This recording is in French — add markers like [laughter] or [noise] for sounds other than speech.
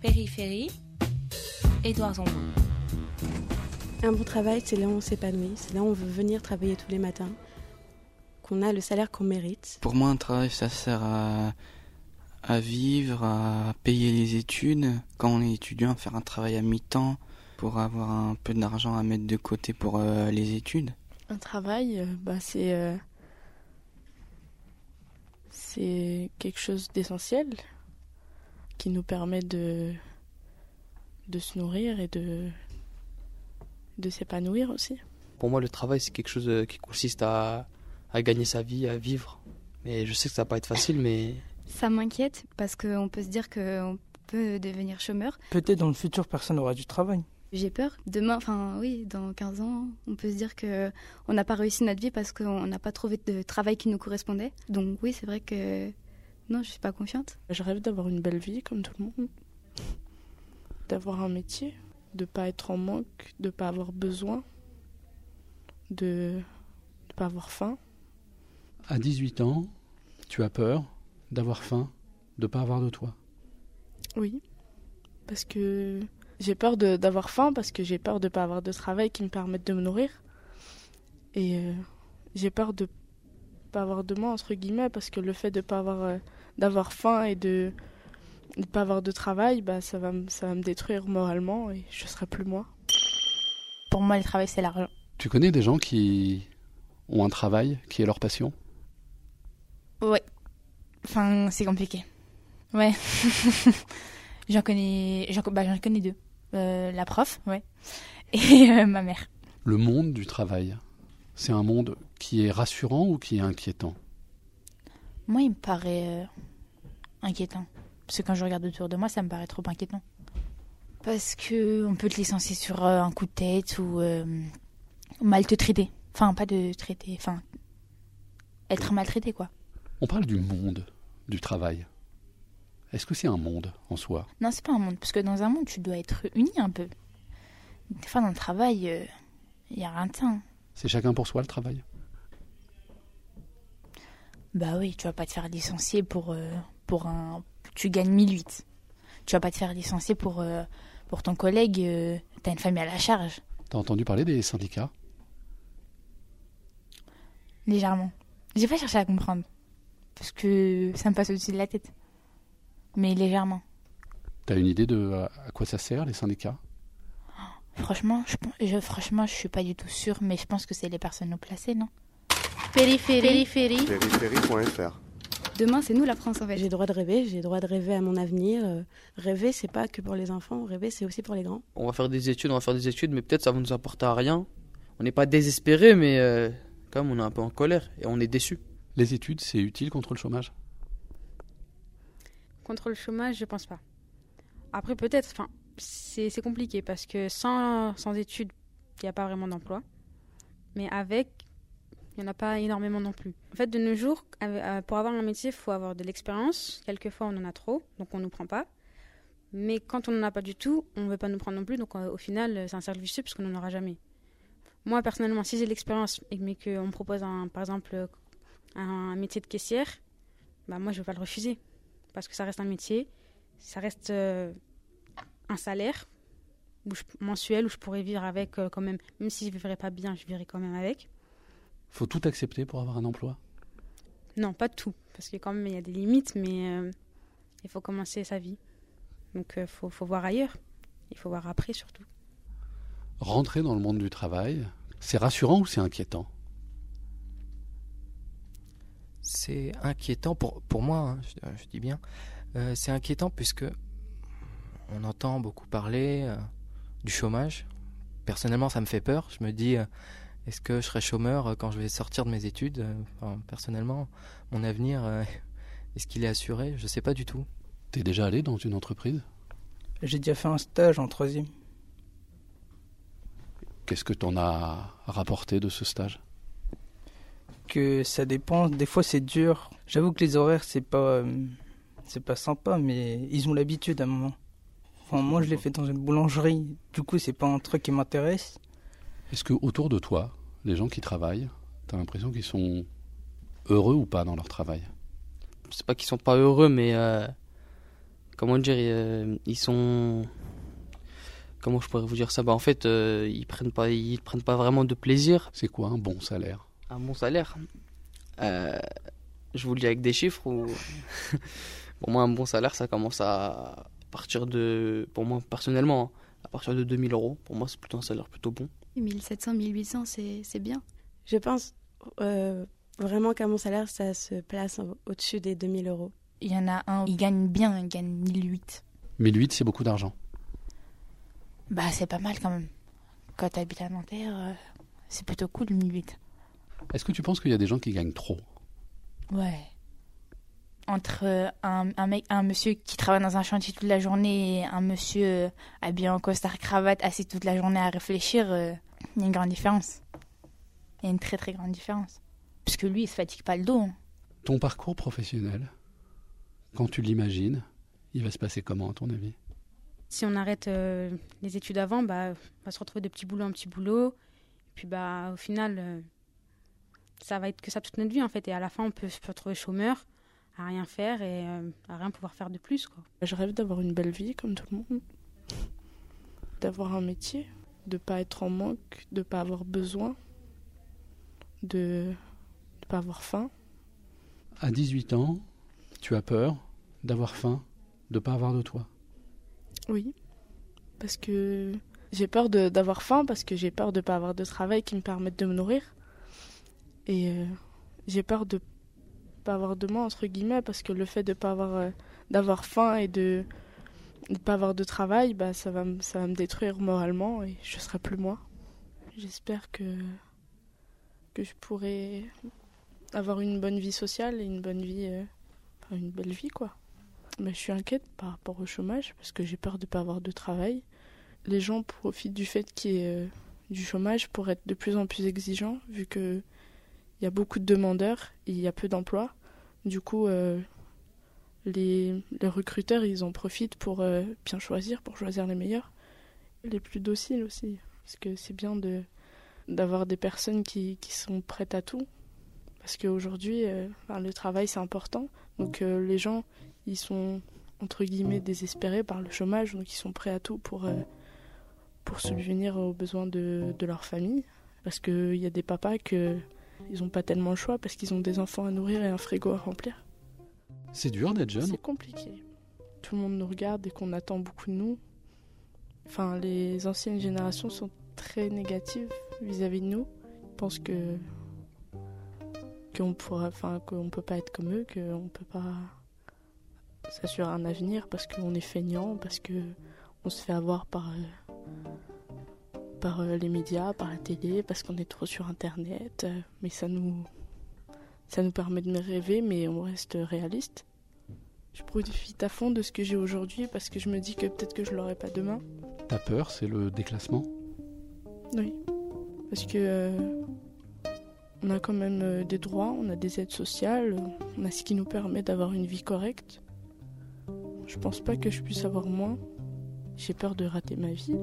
Périphérie, Édouard Zambon. Un bon travail, c'est là où on s'épanouit, c'est là où on veut venir travailler tous les matins, qu'on a le salaire qu'on mérite. Pour moi, un travail, ça sert à, à vivre, à payer les études. Quand on est étudiant, à faire un travail à mi-temps pour avoir un peu d'argent à mettre de côté pour euh, les études. Un travail, euh, bah, c'est euh, c'est quelque chose d'essentiel qui nous permet de de se nourrir et de de s'épanouir aussi. Pour moi, le travail, c'est quelque chose euh, qui consiste à, à gagner sa vie, à vivre. Mais je sais que ça va pas être facile, mais Ça m'inquiète parce qu'on peut se dire qu'on peut devenir chômeur. Peut-être dans le futur, personne n'aura du travail. J'ai peur. Demain, enfin oui, dans 15 ans, on peut se dire que on n'a pas réussi notre vie parce qu'on n'a pas trouvé de travail qui nous correspondait. Donc oui, c'est vrai que non, je suis pas confiante. Je rêve d'avoir une belle vie comme tout le monde, d'avoir un métier, de pas être en manque, de pas avoir besoin, de ne pas avoir faim. À 18 ans, tu as peur d'avoir faim, de pas avoir de toi. Oui, parce que j'ai peur de- d'avoir faim, parce que j'ai peur de pas avoir de travail qui me permette de me nourrir. Et euh, j'ai peur de pas avoir de moi, entre guillemets, parce que le fait de pas avoir, euh, d'avoir faim et de ne pas avoir de travail, bah, ça, va, me- ça va me détruire moralement et je serai plus moi. Pour moi, le travail, c'est l'argent. Tu connais des gens qui ont un travail qui est leur passion? Ouais. Enfin, c'est compliqué. Ouais. [laughs] j'en connais, j'en, bah, j'en connais deux. Euh, la prof, ouais. [laughs] Et euh, ma mère. Le monde du travail, c'est un monde qui est rassurant ou qui est inquiétant? Moi, il me paraît euh, inquiétant. Parce que quand je regarde autour de moi, ça me paraît trop inquiétant. Parce que on peut te licencier sur euh, un coup de tête ou euh, mal te traiter. Enfin, pas de traiter, enfin, être maltraité, quoi. On parle du monde du travail. Est-ce que c'est un monde en soi? Non, c'est pas un monde. Parce que dans un monde, tu dois être uni un peu. Des fois, dans le travail, il y a rien de ça. hein. C'est chacun pour soi le travail? Bah oui, tu vas pas te faire licencier pour, euh, pour un. Tu gagnes 1008. Tu vas pas te faire licencier pour, euh, pour ton collègue. euh, T'as une famille à la charge, T'as entendu parler des syndicats? Légèrement. J'ai pas cherché à comprendre. Parce que ça me passe au-dessus de la tête. Mais légèrement. T'as une idée de à quoi ça sert les syndicats? Franchement, je, franchement, je suis pas du tout sûre, mais je pense que c'est les personnes haut placées, non? Périphérie, périphérie. Périphérie.fr Demain, c'est nous la France en fait. J'ai le droit de rêver, j'ai le droit de rêver à mon avenir. Euh, Rêver, c'est pas que pour les enfants, rêver, c'est aussi pour les grands. on va faire des études, on va faire des études, mais peut-être ça va nous apporter à rien. On n'est pas désespéré, mais euh, quand même on est un peu en colère et on est déçu. Les études, c'est utile contre le chômage? Contre le chômage, je pense pas. Après, peut-être, enfin, c'est c'est compliqué parce que sans, sans études, il n'y a pas vraiment d'emploi. Mais avec, il n'y en a pas énormément non plus. En fait, de nos jours, euh, pour avoir un métier, il faut avoir de l'expérience. Quelquefois, on en a trop, donc on ne nous prend pas. Mais quand on n'en a pas du tout, on ne veut pas nous prendre non plus. Donc euh, au final, euh, c'est un cercle vicieux parce qu'on n'en aura jamais. Moi, personnellement, si j'ai l'expérience, mais qu'on me propose, par exemple, un, métier de caissière, bah moi, je ne vais pas le refuser. Parce que ça reste un métier, ça reste un salaire mensuel où je pourrais vivre avec quand même. Même si je ne vivrais pas bien, je vivrais quand même avec. Faut tout accepter pour avoir un emploi Non, pas tout, parce que quand même il y a des limites, mais euh, il faut commencer sa vie. Donc il faut, faut voir ailleurs. Il faut voir après surtout. Rentrer dans le monde du travail, c'est rassurant ou c'est inquiétant? C'est inquiétant pour, pour moi, hein, je, je dis bien. Euh, c'est inquiétant puisque on entend beaucoup parler euh, du chômage. Personnellement, ça me fait peur. Je me dis, euh, est-ce que je serai chômeur euh, quand je vais sortir de mes études Euh, enfin, Personnellement, mon avenir, euh, est-ce qu'il est assuré? Je ne sais pas du tout. T'es déjà allé dans une entreprise? J'ai déjà fait un stage en troisième. Qu'est-ce que t'en as rapporté de ce stage? Que ça dépend. Des fois, c'est dur. J'avoue que les horaires, c'est pas, c'est pas sympa, mais ils ont l'habitude à un moment. Enfin, moi, je l'ai fait dans une boulangerie. Du coup, c'est pas un truc qui m'intéresse. Est-ce que autour de toi, les gens qui travaillent, t'as l'impression qu'ils sont heureux ou pas dans leur travail? C'est pas qu'ils sont pas heureux, mais euh, comment dire, euh, ils sont. Comment je pourrais vous dire ça? Bah, En fait, euh, ils prennent pas, ils prennent pas vraiment de plaisir. C'est quoi un bon salaire? Un bon salaire? Je vous le dis avec des chiffres ou. [laughs] pour moi, un bon salaire, ça commence à partir de. Pour moi, personnellement, hein, à partir de 2000 euros. Pour moi, c'est plutôt un salaire plutôt bon. 1700, 1800, c'est bien. Je pense euh, vraiment qu'à mon salaire, ça se place au-dessus des 2000 euros. Il y en a un, il gagne bien, il gagne 1008. 1008, c'est beaucoup d'argent. Bah, c'est pas mal quand même. Quand tu habites à Nanterre, euh, c'est plutôt cool, 1008. Est-ce que tu penses qu'il y a des gens qui gagnent trop? Ouais. Entre euh, un, un, mec, un monsieur qui travaille dans un chantier toute la journée et un monsieur habillé en costard cravate assis toute la journée à réfléchir, il y a une grande différence. Il y a une très très grande différence. Parce que lui, il se fatigue pas le dos. Hein. Ton parcours professionnel, quand tu l'imagines, il va se passer comment à ton avis? Si on arrête euh, les études avant, bah, on va se retrouver de petit boulot en petit boulot. Et puis bah, au final, euh, ça va être que ça toute notre vie en fait. Et à la fin, on peut se retrouver chômeur, à rien faire et euh, à rien pouvoir faire de plus. Quoi. Je rêve d'avoir une belle vie comme tout le monde. D'avoir un métier, de pas être en manque, de pas avoir besoin, de ne pas avoir faim. À 18 ans, tu as peur d'avoir faim, de pas avoir de toi Oui, parce que j'ai peur d'avoir faim, parce que j'ai peur de pas avoir de travail qui me permette de me nourrir. Et euh, j'ai peur de pas avoir de moi, entre guillemets, parce que le fait de pas avoir, euh, d'avoir faim et de ne pas avoir de travail, bah, ça, va ça va me détruire moralement et je serai plus moi. J'espère que, que je pourrai avoir une bonne vie sociale et une bonne vie, euh, une belle vie, quoi. Mais je suis inquiète par rapport au chômage parce que j'ai peur de ne pas avoir de travail. Les gens profitent du fait qu'il y ait euh, du chômage pour être de plus en plus exigeants, vu qu'il y a beaucoup de demandeurs et il y a peu d'emplois. Du coup, euh, les, recruteurs, ils en profitent pour euh, bien choisir, pour choisir les meilleurs. Les plus dociles aussi, parce que c'est bien de d'avoir des personnes qui, qui sont prêtes à tout. Parce qu'aujourd'hui, le travail, c'est important. Donc les gens, ils sont entre guillemets désespérés par le chômage, donc ils sont prêts à tout pour, euh, pour subvenir aux besoins de, de leur famille. Parce qu'il y a des papas que ils n'ont pas tellement le choix parce qu'ils ont des enfants à nourrir et un frigo à remplir. C'est dur d'être jeune. C'est compliqué. Tout le monde nous regarde et qu'on attend beaucoup de nous. Enfin, les anciennes générations sont très négatives vis-à-vis de nous. Ils pensent que qu'on pourra, enfin, qu'on peut pas être comme eux, qu'on peut pas s'assurer un avenir parce qu'on est feignant, parce que on se fait avoir par, par euh, les médias, par la télé, parce qu'on est trop sur Internet. Mais ça nous, ça nous permet de rêver, mais on reste réaliste. Je profite à fond de ce que j'ai aujourd'hui parce que je me dis que peut-être que je l'aurai pas demain. Ta peur, c'est le déclassement? Oui. Parce que on a quand même des droits, on a des aides sociales, on a ce qui nous permet d'avoir une vie correcte. Je pense pas que je puisse avoir moins. J'ai peur de rater ma vie.